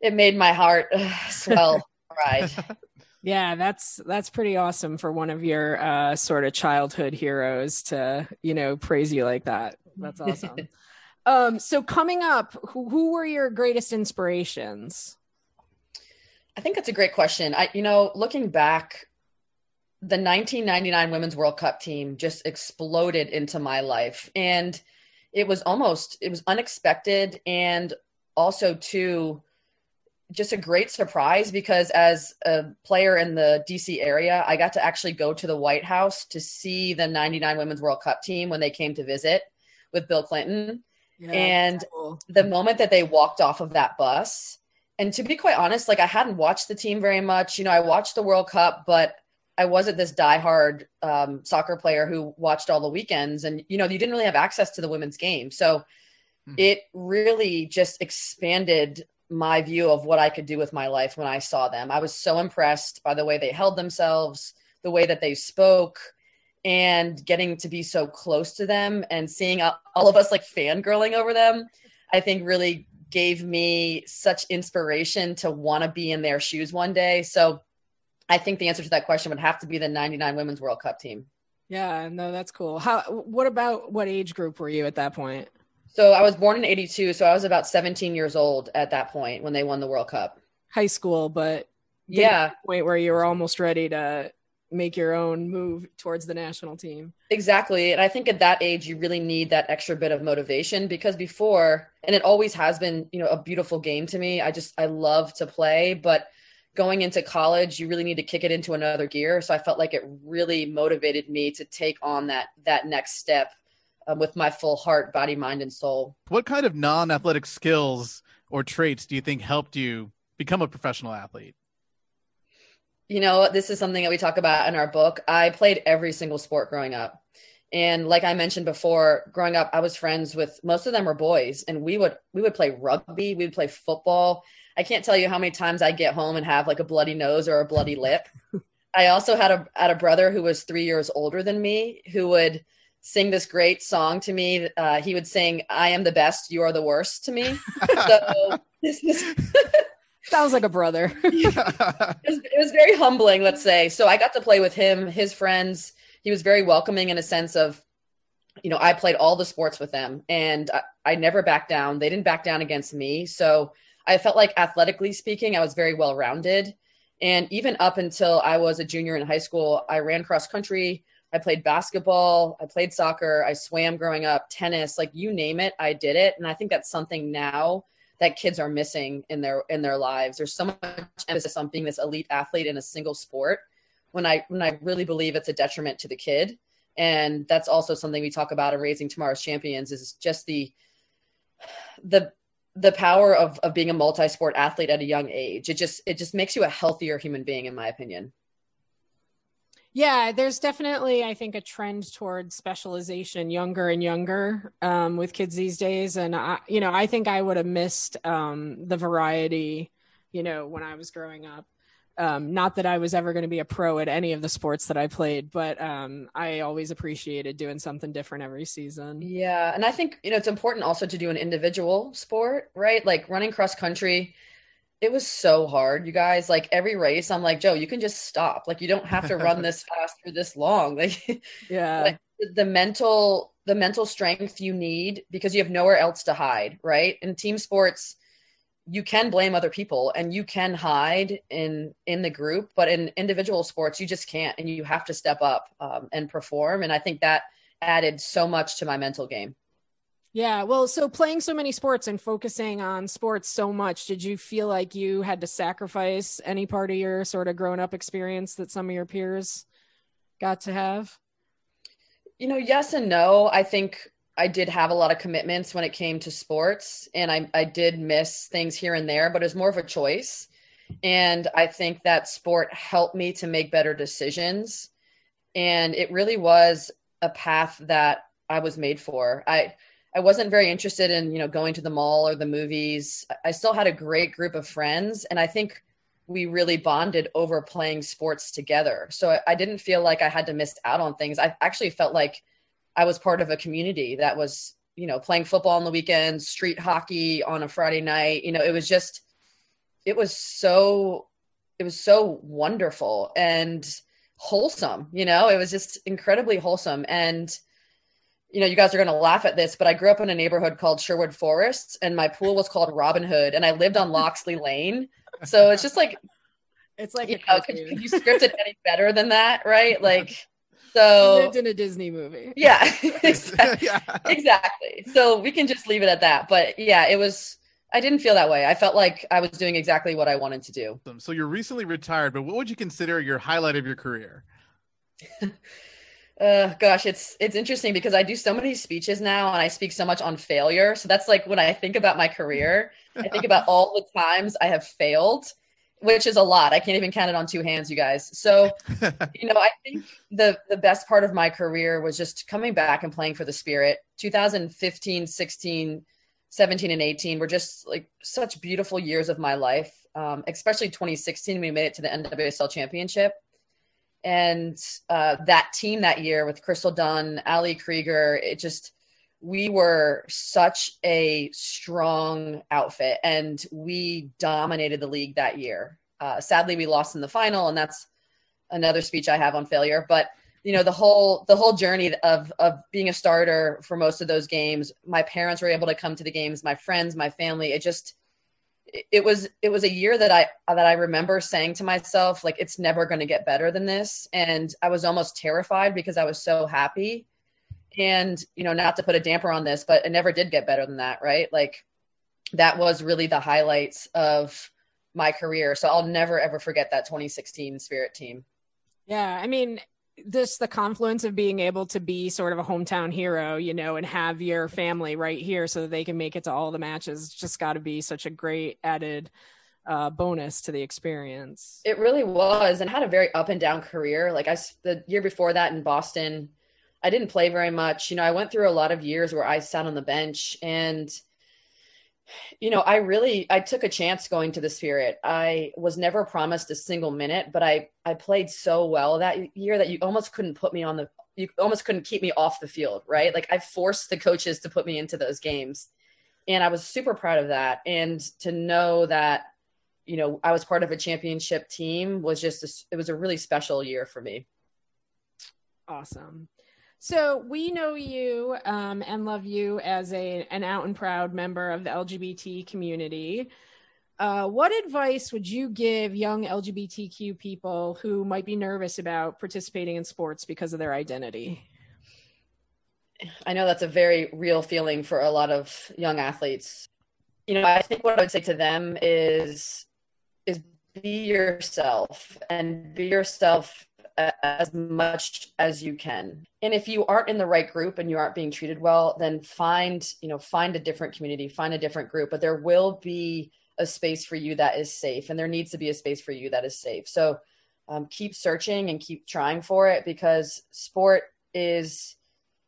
it made my heart swell. right. Yeah, that's that's pretty awesome for one of your uh, sort of childhood heroes to you know praise you like that. That's awesome. um, so coming up, who, who were your greatest inspirations? I think that's a great question. I, you know, looking back, the 1999 Women's World Cup team just exploded into my life, and it was almost it was unexpected, and also too just a great surprise because as a player in the DC area, I got to actually go to the White House to see the 99 Women's World Cup team when they came to visit with Bill Clinton. Yeah, and cool. the moment that they walked off of that bus, and to be quite honest, like I hadn't watched the team very much. You know, I watched the World Cup, but I wasn't this diehard um, soccer player who watched all the weekends. And, you know, you didn't really have access to the women's game. So mm-hmm. it really just expanded my view of what I could do with my life when I saw them. I was so impressed by the way they held themselves, the way that they spoke, and getting to be so close to them and seeing all of us like fangirling over them. I think really gave me such inspiration to want to be in their shoes one day. So I think the answer to that question would have to be the 99 Women's World Cup team. Yeah, no, that's cool. How what about what age group were you at that point? So I was born in 82, so I was about 17 years old at that point when they won the World Cup. High school, but yeah, point where you were almost ready to make your own move towards the national team. Exactly. And I think at that age, you really need that extra bit of motivation because before, and it always has been, you know, a beautiful game to me. I just, I love to play, but going into college, you really need to kick it into another gear. So I felt like it really motivated me to take on that, that next step uh, with my full heart, body, mind, and soul. What kind of non athletic skills or traits do you think helped you become a professional athlete? You know, this is something that we talk about in our book. I played every single sport growing up. And like I mentioned before, growing up, I was friends with most of them were boys, and we would we would play rugby, we would play football. I can't tell you how many times I get home and have like a bloody nose or a bloody lip. I also had a had a brother who was three years older than me who would sing this great song to me. Uh, he would sing, "I am the best, you are the worst" to me. so this, this sounds like a brother. it, was, it was very humbling, let's say. So I got to play with him, his friends. He was very welcoming in a sense of, you know, I played all the sports with them, and I, I never backed down. They didn't back down against me, so I felt like athletically speaking, I was very well rounded. And even up until I was a junior in high school, I ran cross country. I played basketball, I played soccer, I swam growing up, tennis, like you name it, I did it. And I think that's something now that kids are missing in their in their lives. There's so much emphasis on being this elite athlete in a single sport when I when I really believe it's a detriment to the kid. And that's also something we talk about in raising tomorrow's champions is just the the the power of of being a multi-sport athlete at a young age. It just it just makes you a healthier human being in my opinion. Yeah, there's definitely, I think, a trend towards specialization younger and younger um, with kids these days. And, I, you know, I think I would have missed um, the variety, you know, when I was growing up. Um, not that I was ever going to be a pro at any of the sports that I played, but um, I always appreciated doing something different every season. Yeah. And I think, you know, it's important also to do an individual sport, right? Like running cross country it was so hard, you guys. Like every race, I'm like, Joe, you can just stop. Like you don't have to run this fast for this long. Like yeah. Like, the mental the mental strength you need because you have nowhere else to hide, right? In team sports, you can blame other people and you can hide in in the group, but in individual sports, you just can't, and you have to step up um, and perform. And I think that added so much to my mental game. Yeah, well, so playing so many sports and focusing on sports so much, did you feel like you had to sacrifice any part of your sort of grown up experience that some of your peers got to have? You know, yes and no. I think I did have a lot of commitments when it came to sports, and I, I did miss things here and there, but it was more of a choice. And I think that sport helped me to make better decisions. And it really was a path that I was made for. I, I wasn't very interested in, you know, going to the mall or the movies. I still had a great group of friends and I think we really bonded over playing sports together. So I, didn't feel like I had to miss out on things. I actually felt like I was part of a community that was, you know, playing football on the weekends, street hockey on a Friday night. You know, it was just it was so it was so wonderful and wholesome, you know, it was just incredibly wholesome and you know, you guys are going to laugh at this, but I grew up in a neighborhood called Sherwood Forests, and my pool was called Robin Hood, and I lived on Loxley Lane. So it's just like, it's like, you know, could, could, you script it any better than that, right? Like, so you lived in a Disney movie. Yeah, exactly. yeah. exactly. So we can just leave it at that. But yeah, it was. I didn't feel that way. I felt like I was doing exactly what I wanted to do. So you're recently retired, but what would you consider your highlight of your career? uh, gosh, it's it's interesting because I do so many speeches now and I speak so much on failure. So that's like when I think about my career, I think about all the times I have failed, which is a lot. I can't even count it on two hands, you guys. So, you know, I think the the best part of my career was just coming back and playing for the Spirit. 2015, 16, 17 and 18 were just like such beautiful years of my life. Um, especially 2016, we made it to the NWSL championship and uh, that team that year with Crystal Dunn, Ali Krieger, it just we were such a strong outfit, and we dominated the league that year. Uh, sadly, we lost in the final, and that's another speech I have on failure. But you know the whole the whole journey of of being a starter for most of those games. My parents were able to come to the games. My friends, my family. It just it was it was a year that I that I remember saying to myself like it's never going to get better than this. And I was almost terrified because I was so happy. And you know not to put a damper on this but it never did get better than that right? Like that was really the highlights of my career. So I'll never ever forget that 2016 Spirit team. Yeah I mean this the confluence of being able to be sort of a hometown hero, you know, and have your family right here so that they can make it to all the matches. just got to be such a great added uh, bonus to the experience. It really was, and had a very up and down career. Like I, the year before that in Boston, I didn't play very much. You know, I went through a lot of years where I sat on the bench and you know, I really I took a chance going to the Spirit. I was never promised a single minute, but I I played so well that year that you almost couldn't put me on the you almost couldn't keep me off the field, right? Like I forced the coaches to put me into those games. And I was super proud of that and to know that you know, I was part of a championship team was just a, it was a really special year for me. Awesome. So we know you um, and love you as a an out and proud member of the LGBT community. Uh, what advice would you give young LGBTQ people who might be nervous about participating in sports because of their identity? I know that's a very real feeling for a lot of young athletes. You know, I think what I would say to them is is be yourself and be yourself as much as you can. And if you aren't in the right group and you aren't being treated well, then find, you know, find a different community, find a different group, but there will be a space for you that is safe and there needs to be a space for you that is safe. So um, keep searching and keep trying for it because sport is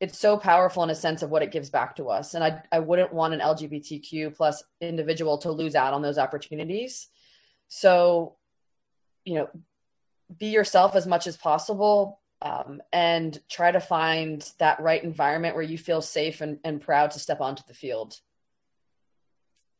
it's so powerful in a sense of what it gives back to us. And I, I wouldn't want an LGBTQ plus individual to lose out on those opportunities. So, you know, be yourself as much as possible um, and try to find that right environment where you feel safe and, and proud to step onto the field.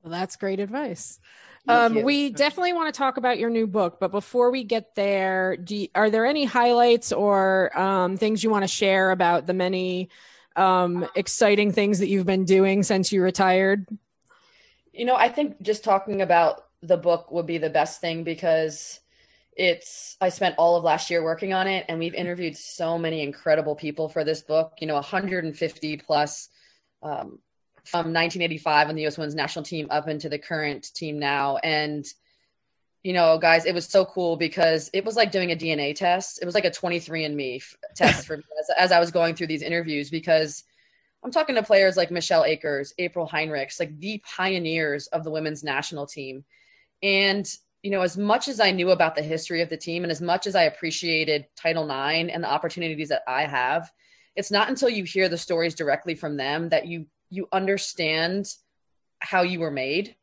Well, that's great advice. Um, we definitely want to talk about your new book, but before we get there, you, are there any highlights or um, things you want to share about the many um, exciting things that you've been doing since you retired? You know, I think just talking about the book would be the best thing because it's i spent all of last year working on it and we've interviewed so many incredible people for this book you know 150 plus um, from 1985 on the us women's national team up into the current team now. And you know guys it was so cool because it was like doing a dna test. It was like a 23andme test for me as, as i was going through these interviews because i'm talking to players like michelle akers april heinrichs like the pioneers of the women's national team. And you know, as much as I knew about the history of the team and as much as I appreciated Title IX and the opportunities that I have, it's not until you hear the stories directly from them that you you understand how you were made.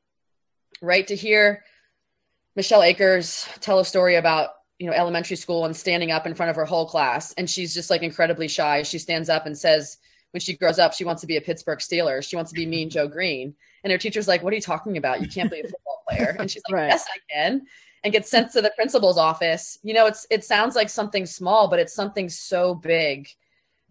Right? To hear Michelle Akers tell a story about, you know, elementary school and standing up in front of her whole class and she's just like incredibly shy. She stands up and says when she grows up she wants to be a Pittsburgh Steeler. She wants to be Mean Joe Greene. And her teacher's like, "What are you talking about? You can't be a football player. And she's like, right. yes, I can. And gets sent to the principal's office. You know, it's it sounds like something small, but it's something so big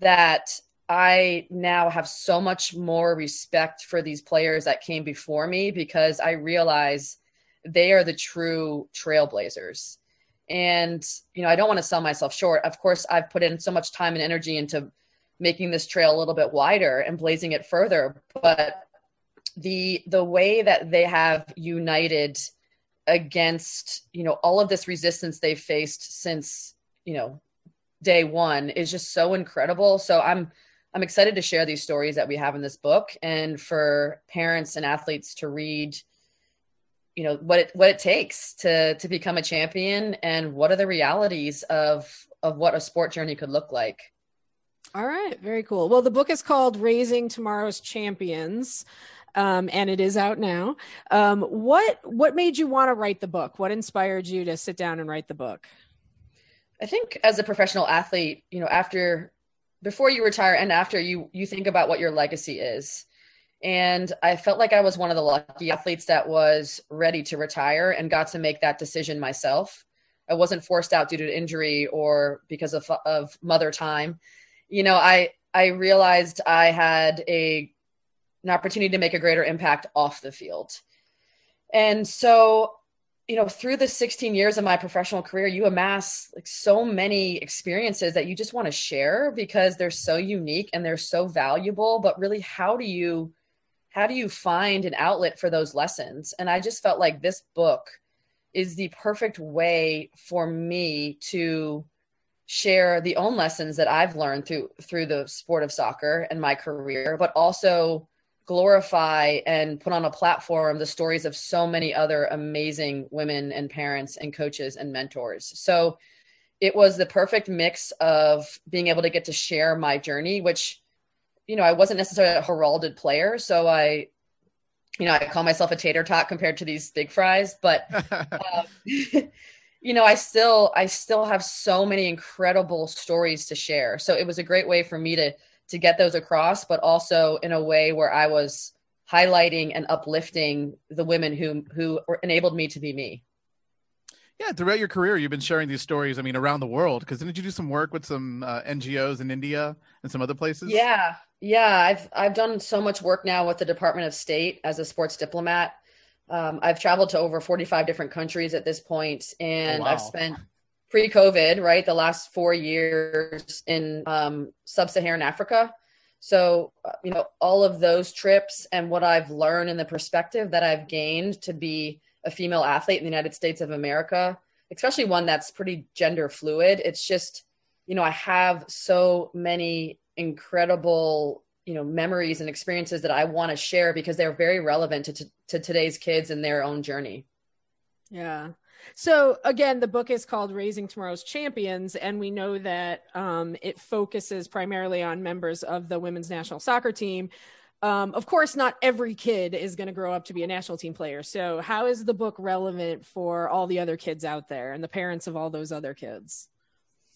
that I now have so much more respect for these players that came before me because I realize they are the true trailblazers. And, you know, I don't want to sell myself short. Of course, I've put in so much time and energy into making this trail a little bit wider and blazing it further. But the the way that they have united against you know all of this resistance they've faced since you know day one is just so incredible. So i'm i'm excited to share these stories that we have in this book and for parents and athletes to read you know what it what it takes to to become a champion and what are the realities of of what a sport journey could look like. All right. Very cool. Well the book is called raising tomorrow's champions um, and it is out now. Um, what what made you want to write the book? What inspired you to sit down and write the book? I think as a professional athlete, you know, after before you retire and after you you think about what your legacy is. And I felt like I was one of the lucky athletes that was ready to retire and got to make that decision myself. I wasn't forced out due to injury or because of of mother time. You know, I I realized I had a an opportunity to make a greater impact off the field. And so, you know, through the 16 years of my professional career, you amass like so many experiences that you just want to share because they're so unique and they're so valuable. But really, how do you how do you find an outlet for those lessons? And I just felt like this book is the perfect way for me to share the own lessons that I've learned through through the sport of soccer and my career, but also glorify and put on a platform the stories of so many other amazing women and parents and coaches and mentors. So it was the perfect mix of being able to get to share my journey, which, you know, I wasn't necessarily a heralded player. So I, you know, I call myself a tater tot compared to these big fries, but, um, you know, I still, I still have so many incredible stories to share. So it was a great way for me to, to get those across, but also in a way where I was highlighting and uplifting the women who, who enabled me to be me. Yeah, throughout your career, you've been sharing these stories. I mean, around the world. Because didn't you do some work with some uh, NGOs in India and some other places? Yeah, yeah. I've I've done so much work now with the Department of State as a sports diplomat. Um, I've traveled to over 45 different countries at this point, and oh, wow. I've spent pre-COVID, right, the last four years in um, sub-Saharan Africa. So, uh, you know, all of those trips and what I've learned and the perspective that I've gained to be a female athlete in the United States of America, especially one that's pretty gender fluid. It's just, you know, I have so many incredible, you know, memories and experiences that I want to share because they're very relevant to, to, to today's kids and their own journey. Yeah. So again, the book is called Raising Tomorrow's Champions, and we know that um, it focuses primarily on members of the women's national soccer team. Um, of course, not every kid is going to grow up to be a national team player. So, how is the book relevant for all the other kids out there and the parents of all those other kids?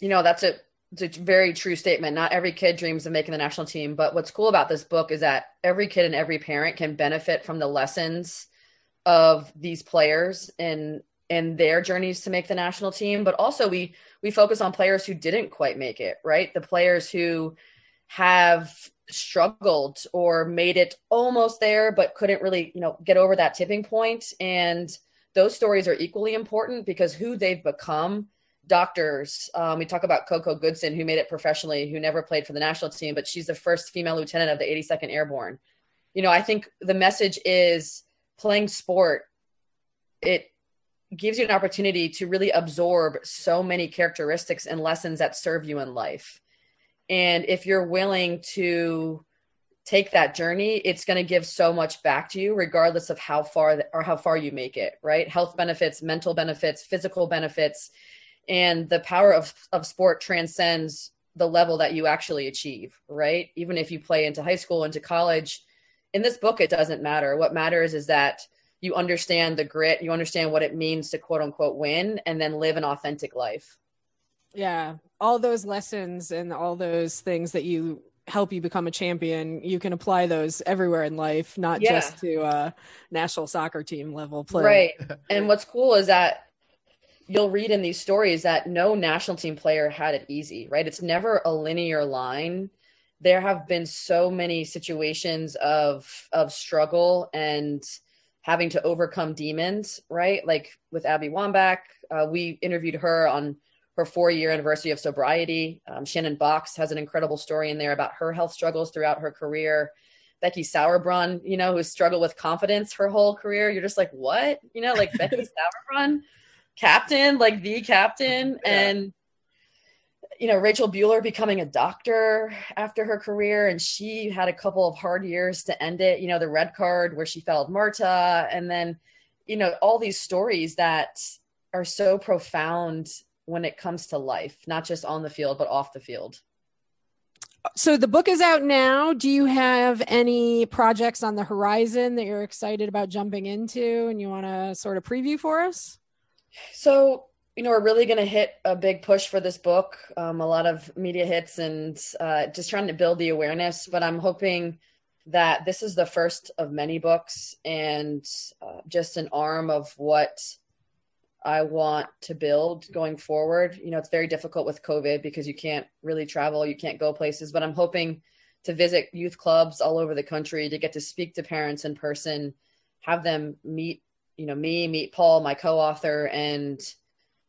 You know, that's a, a very true statement. Not every kid dreams of making the national team. But what's cool about this book is that every kid and every parent can benefit from the lessons of these players and and their journeys to make the national team but also we we focus on players who didn't quite make it right? The players who have struggled or made it almost there but couldn't really you know get over that tipping point. And those stories are equally important because who they've become doctors um, we talk about coco goodson who made it professionally who never played for the national team but she's the first female lieutenant of the 82nd airborne. You know i think the message is playing sport it gives you an opportunity to really absorb so many characteristics and lessons that serve you in life and if you're willing to take that journey, it's going to give so much back to you, regardless of how far or how far you make it, right? Health benefits, mental benefits, physical benefits. And the power of, of sport transcends the level that you actually achieve, right? Even if you play into high school, into college, in this book, it doesn't matter. What matters is that you understand the grit, you understand what it means to quote unquote win, and then live an authentic life. Yeah, all those lessons and all those things that you help you become a champion, you can apply those everywhere in life, not yeah. just to a national soccer team level play. Right. and what's cool is that you'll read in these stories that no national team player had it easy, right? It's never a linear line. There have been so many situations of of struggle and having to overcome demons, right? Like with Abby Wambach, uh, we interviewed her on her four year anniversary of sobriety. Um, Shannon Boxx has an incredible story in there about her health struggles throughout her career. Becky Sauerbrunn, you know, who struggled with confidence her whole career. You're just like, what? You know, like Becky Sauerbrunn, captain, like the captain. Yeah. And, you know, Rachel Buehler becoming a doctor after her career. And she had a couple of hard years to end it. You know, the red card where she failed Marta. And then, you know, all these stories that are so profound when it comes to life, not just on the field, but off the field. So the book is out now. Do you have any projects on the horizon that you're excited about jumping into and you want to sort of preview for us? So, you know, we're really going to hit a big push for this book, um, a lot of media hits and uh, just trying to build the awareness. But I'm hoping that this is the first of many books and uh, just an arm of what I want to build going forward. You know, it's very difficult with COVID because you can't really travel, you can't go places, but I'm hoping to visit youth clubs all over the country to get to speak to parents in person, have them meet, you know, me, meet Paul, my co-author, and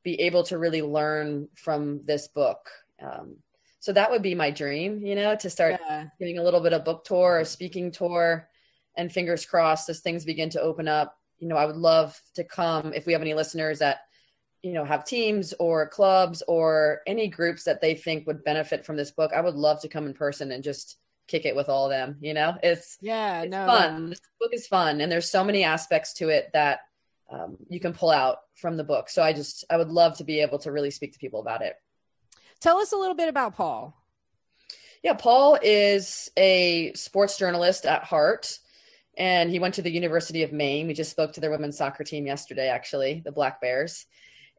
be able to really learn from this book. Um, so that would be my dream, you know, to start yeah. getting a little bit of book tour or speaking tour, and fingers crossed as things begin to open up you know, I would love to come if we have any listeners that, you know, have teams or clubs or any groups that they think would benefit from this book. I would love to come in person and just kick it with all of them. You know, it's yeah, it's no, fun. This book is fun, and there's so many aspects to it that um, you can pull out from the book. So I just I would love to be able to really speak to people about it. Tell us a little bit about Paul. Yeah, Paul is a sports journalist at heart, and he went to the University of Maine. We just spoke to their women's soccer team yesterday, actually, the Black Bears.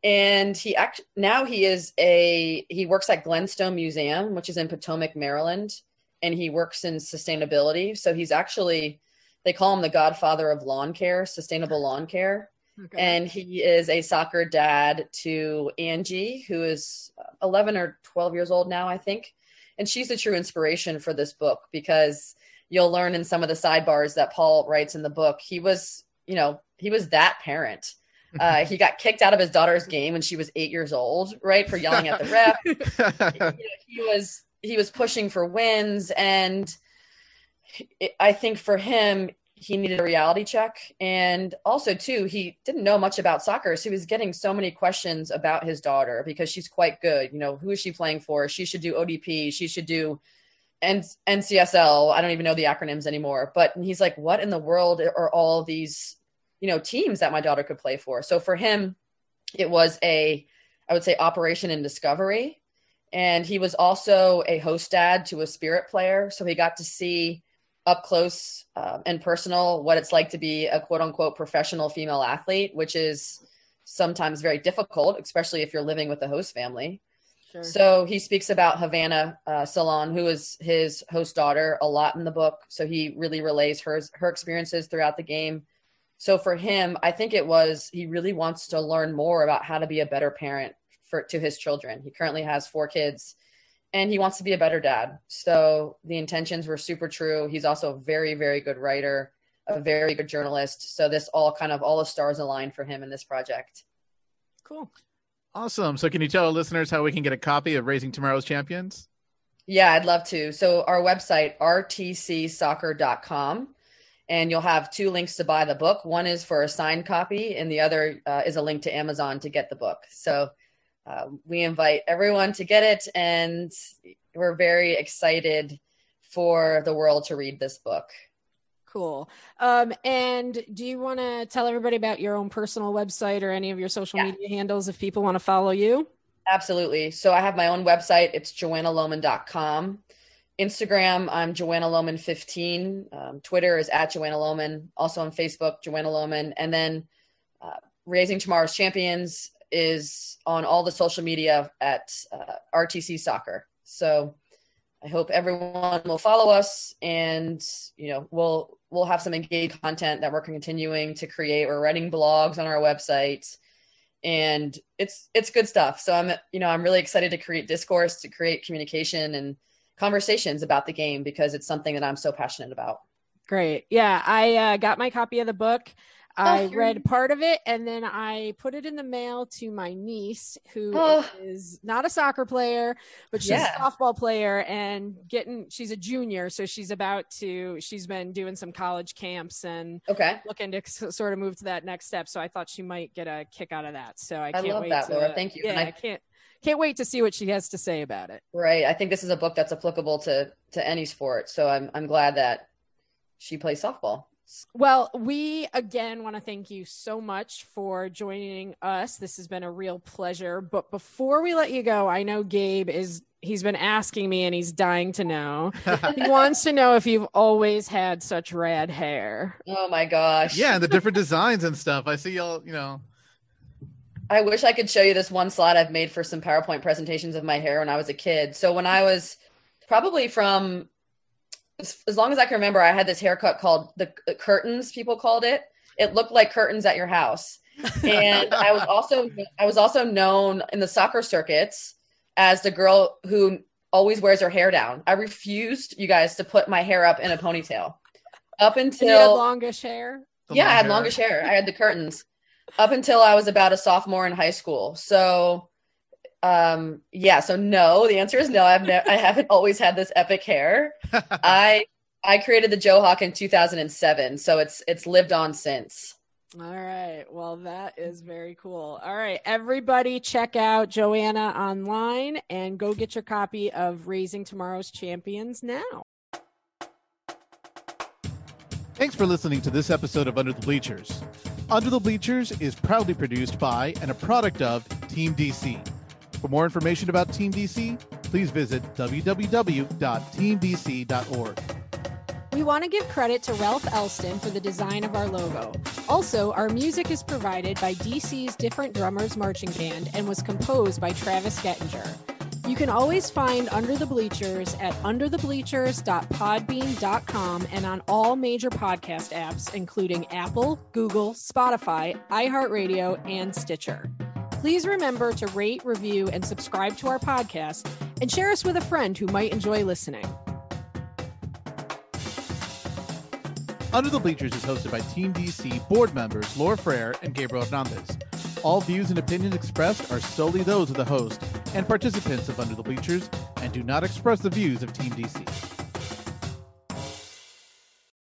And he act now he is a he works at Glenstone Museum, which is in Potomac, Maryland, and he works in sustainability. So he's actually they call him the godfather of lawn care, sustainable lawn care. Okay. And he is a soccer dad to Angie, who is 11 or 12 years old now, I think. And she's a true inspiration for this book because you'll learn in some of the sidebars that Paul writes in the book. He was, you know, he was that parent. Uh, he got kicked out of his daughter's game when she was eight years old, right, for yelling at the ref. he, he was he was pushing for wins, and I think for him, he needed a reality check. And also too he didn't know much about soccer so he was getting so many questions about his daughter because she's quite good. You know who is she playing for? She should do odp she should do N- ncsl i don't even know the acronyms anymore. But he's like what in the world are all these you know teams that my daughter could play for? So for him it was a i would say operation in discovery. And he was also a host dad to a spirit player so he got to see up close um, and personal what it's like to be a quote unquote professional female athlete, which is sometimes very difficult, especially if you're living with a host family. Sure. So he speaks about Havana uh, Solaun, who is his host daughter, a lot in the book. So he really relays her her experiences throughout the game. So for him, I think it was he really wants to learn more about how to be a better parent for to his children. He currently has four kids and he wants to be a better dad. So the intentions were super true. He's also a very, very good writer, a very good journalist. So this all kind of all the stars aligned for him in this project. Cool. Awesome. So can you tell our listeners how we can get a copy of Raising Tomorrow's Champions? Yeah, I'd love to. So our website, rtcsoccer.com, and you'll have two links to buy the book. One is for a signed copy, and the other uh, is a link to Amazon to get the book. So uh, we invite everyone to get it, and we're very excited for the world to read this book. Cool. Um, and do you want to tell everybody about your own personal website or any of your social yeah. media handles if people want to follow you? Absolutely. So I have my own website. It's joannalohman.com. Instagram, I'm Joanna Lohman 15. Um, Twitter is at Joanna Lohman. Also on Facebook, Joanna Lohman. And then uh, Raising Tomorrow's Champions is on all the social media at uh, RTC Soccer. So I hope everyone will follow us, and you know we'll we'll have some engaged content that we're continuing to create. We're writing blogs on our website, and it's it's good stuff. So I'm you know I'm really excited to create discourse, to create communication and conversations about the game because it's something that I'm so passionate about. Great. Yeah, I uh, got my copy of the book. Oh, I oh, read part of it and then I put it in the mail to my niece, who oh. is not a soccer player, but she's yeah. a softball player and getting, she's a junior. So she's about to, she's been doing some college camps and okay. looking to sort of move to that next step. So I thought she might get a kick out of that. So I can't love wait that, to, Laura. Thank you. Yeah, I, I can't, can't wait to see what she has to say about it. Right. I think this is a book that's applicable to, to any sport. So I'm, I'm glad that she plays softball. Well, we again want to thank you so much for joining us. This has been a real pleasure. But before we let you go, I know Gabe is he's been asking me and he's dying to know. he wants to know if you've always had such rad hair. Oh my gosh. Yeah, the different designs and stuff. I see y'all, you know. I wish I could show you this one slide I've made for some PowerPoint presentations of my hair when I was a kid. So when I was probably from as, as long as I can remember, I had this haircut called the, the curtains. People called it. It looked like curtains at your house. and I was also I was also known in the soccer circuits as the girl who always wears her hair down. I refused you guys to put my hair up in a ponytail up until you had longish hair. yeah, I had hair. longish hair. I had the curtains up until I was about a sophomore in high school. So um, yeah, so no, the answer is no. I've never, I haven't always had this epic hair. I I created the Johawk in 2007, so it's it's lived on since. All right. Well, that is very cool. All right, everybody, check out Joanna online and go get your copy of Raising Tomorrow's Champions now. Thanks for listening to this episode of Under the Bleachers. Under the Bleachers is proudly produced by and a product of Team DC. For more information about Team DC, please visit www.teamdc.org. We want to give credit to Ralph Elston for the design of our logo. Also, our music is provided by DC's Different Drummers Marching Band and was composed by Travis Gettinger. You can always find Under the Bleachers at underthebleachers.podbean.com and on all major podcast apps, including Apple, Google, Spotify, iHeartRadio, and Stitcher. Please remember to rate, review, and subscribe to our podcast and share us with a friend who might enjoy listening. Under the Bleachers is hosted by Team DC board members Laura Frere and Gabriel Hernandez. All views and opinions expressed are solely those of the host and participants of Under the Bleachers and do not express the views of Team DC.